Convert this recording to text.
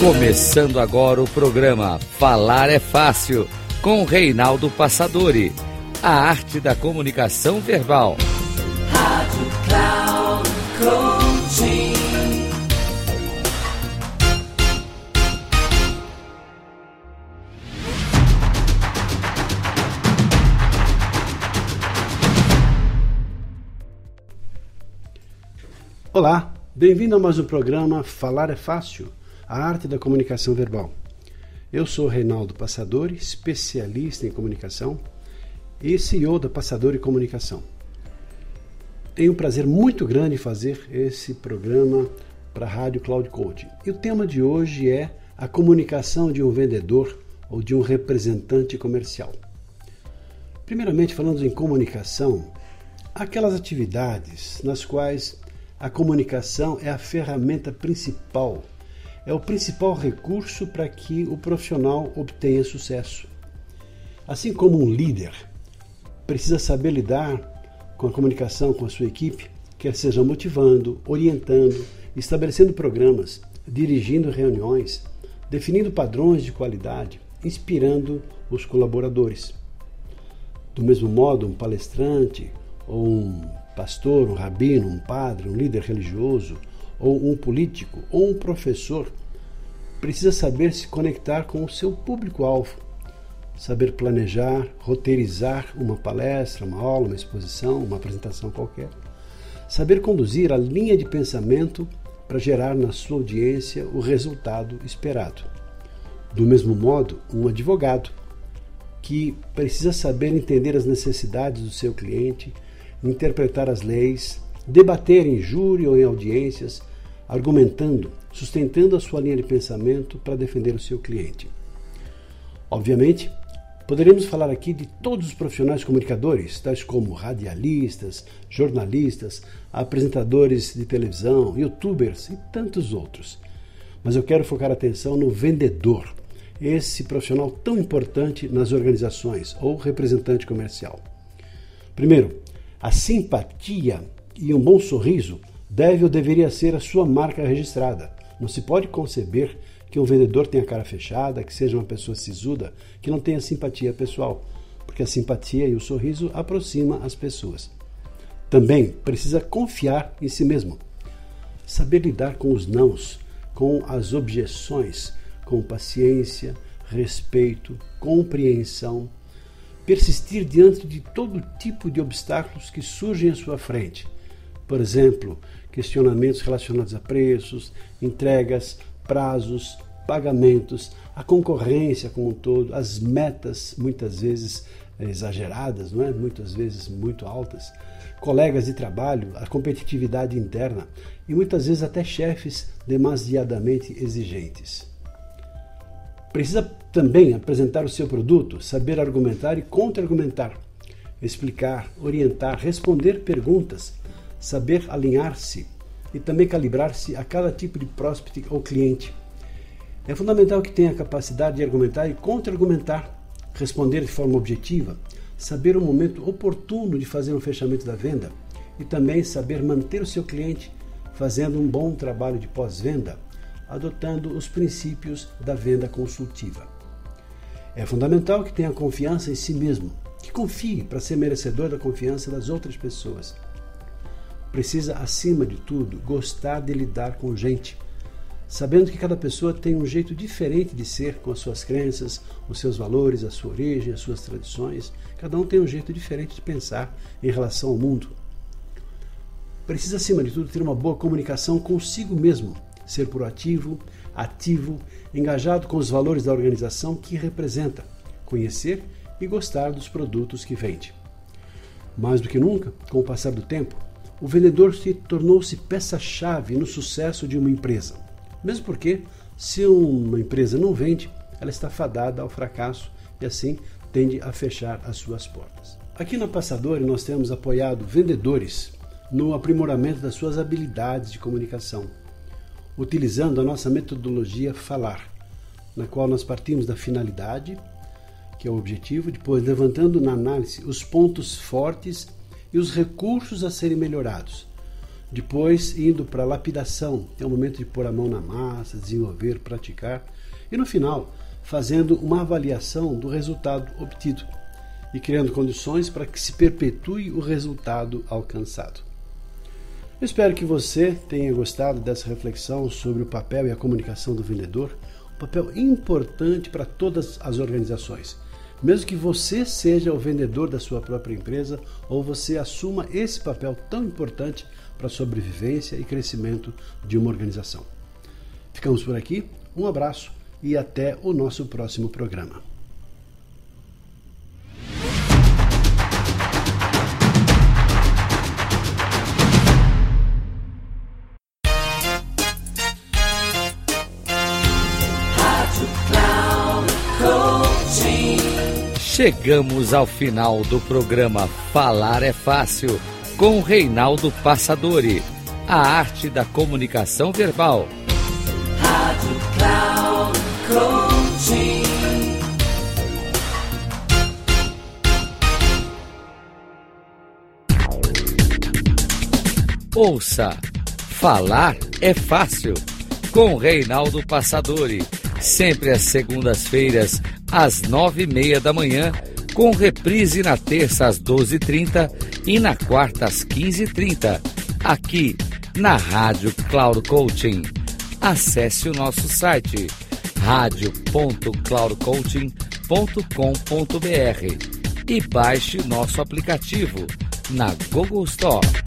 Começando agora o programa Falar é Fácil, com Reinaldo Passadori. A arte da comunicação verbal. Rádio Cloud Coaching. Olá, bem-vindo a mais um programa Falar é Fácil a arte da comunicação verbal. Eu sou Reinaldo Passadori, especialista em comunicação e CEO da Passadori Comunicação. Tenho um prazer muito grande fazer esse programa para a Rádio Cloud Coaching. E o tema de hoje é a comunicação de um vendedor ou de um representante comercial. Primeiramente, falando em comunicação, aquelas atividades nas quais a comunicação é a ferramenta principal é o principal recurso para que o profissional obtenha sucesso. Assim como um líder precisa saber lidar com a comunicação com a sua equipe, quer seja motivando, orientando, estabelecendo programas, dirigindo reuniões, definindo padrões de qualidade, inspirando os colaboradores. Do mesmo modo, um palestrante, ou um pastor, um rabino, um padre, um líder religioso, ou um político, ou um professor, precisa saber se conectar com o seu público-alvo, saber planejar, roteirizar uma palestra, uma aula, uma exposição, uma apresentação qualquer, saber conduzir a linha de pensamento para gerar na sua audiência o resultado esperado. Do mesmo modo, um advogado que precisa saber entender as necessidades do seu cliente, interpretar as leis, debater em júri ou em audiências, argumentando, sustentando a sua linha de pensamento para defender o seu cliente. Obviamente, poderíamos falar aqui de todos os profissionais comunicadores, tais como radialistas, jornalistas, apresentadores de televisão, youtubers e tantos outros. Mas eu quero focar a atenção no vendedor, esse profissional tão importante nas organizações ou representante comercial. Primeiro, a simpatia e um bom sorriso deve ou deveria ser a sua marca registrada. Não se pode conceber que um vendedor tenha cara fechada, que seja uma pessoa sisuda, que não tenha simpatia pessoal, porque a simpatia e o sorriso aproximam as pessoas. Também precisa confiar em si mesmo, saber lidar com os nãos, com as objeções, com paciência, respeito, compreensão, persistir diante de todo tipo de obstáculos que surgem à sua frente. Por exemplo, questionamentos relacionados a preços, entregas, prazos, pagamentos, a concorrência como um todo, as metas muitas vezes eh, exageradas, não é? muitas vezes muito altas, colegas de trabalho, a competitividade interna e muitas vezes até chefes demasiadamente exigentes. Precisa também apresentar o seu produto, saber argumentar e contra-argumentar, explicar, orientar, responder perguntas, saber alinhar-se e também calibrar-se a cada tipo de prospect ou cliente. É fundamental que tenha a capacidade de argumentar e contra-argumentar, responder de forma objetiva, saber o momento oportuno de fazer um fechamento da venda e também saber manter o seu cliente fazendo um bom trabalho de pós-venda, adotando os princípios da venda consultiva. É fundamental que tenha confiança em si mesmo, que confie para ser merecedor da confiança das outras pessoas precisa, acima de tudo, gostar de lidar com gente, sabendo que cada pessoa tem um jeito diferente de ser com as suas crenças, os seus valores, a sua origem, as suas tradições. Cada um tem um jeito diferente de pensar em relação ao mundo. Precisa, acima de tudo, ter uma boa comunicação consigo mesmo, ser proativo, ativo, engajado com os valores da organização que representa, conhecer e gostar dos produtos que vende. Mais do que nunca, com o passar do tempo, o vendedor se tornou-se peça-chave no sucesso de uma empresa. Mesmo porque, se uma empresa não vende, ela está fadada ao fracasso e assim tende a fechar as suas portas. Aqui na Passadore nós temos apoiado vendedores no aprimoramento das suas habilidades de comunicação, utilizando a nossa metodologia Falar, na qual nós partimos da finalidade, que é o objetivo, depois levantando na análise os pontos fortes e os recursos a serem melhorados, Depois, indo para a lapidação, é o momento de pôr a mão na massa, desenvolver, praticar. E no final, fazendo uma avaliação do resultado obtido e criando condições para que se perpetue o resultado alcançado. Eu espero que você tenha gostado dessa reflexão sobre o papel e a comunicação do vendedor, um papel importante para todas as organizações. Mesmo que você seja o vendedor da sua própria empresa ou você assuma esse papel tão importante para a sobrevivência e crescimento de uma organização. Ficamos por aqui, um abraço e até o nosso próximo programa. Chegamos ao final do programa Falar é Fácil com Reinaldo Passadori. A arte da comunicação verbal. Rádio Cloud Coaching. Ouça, falar é fácil. Com Reinaldo Passadori. Sempre às segundas-feiras, às nove e meia da manhã com reprise na terça às 12h30 e na quarta às 15h30, aqui na Rádio Cloud Coaching. Acesse o nosso site radio.cloudcoaching.com.br e baixe nosso aplicativo na Google Store.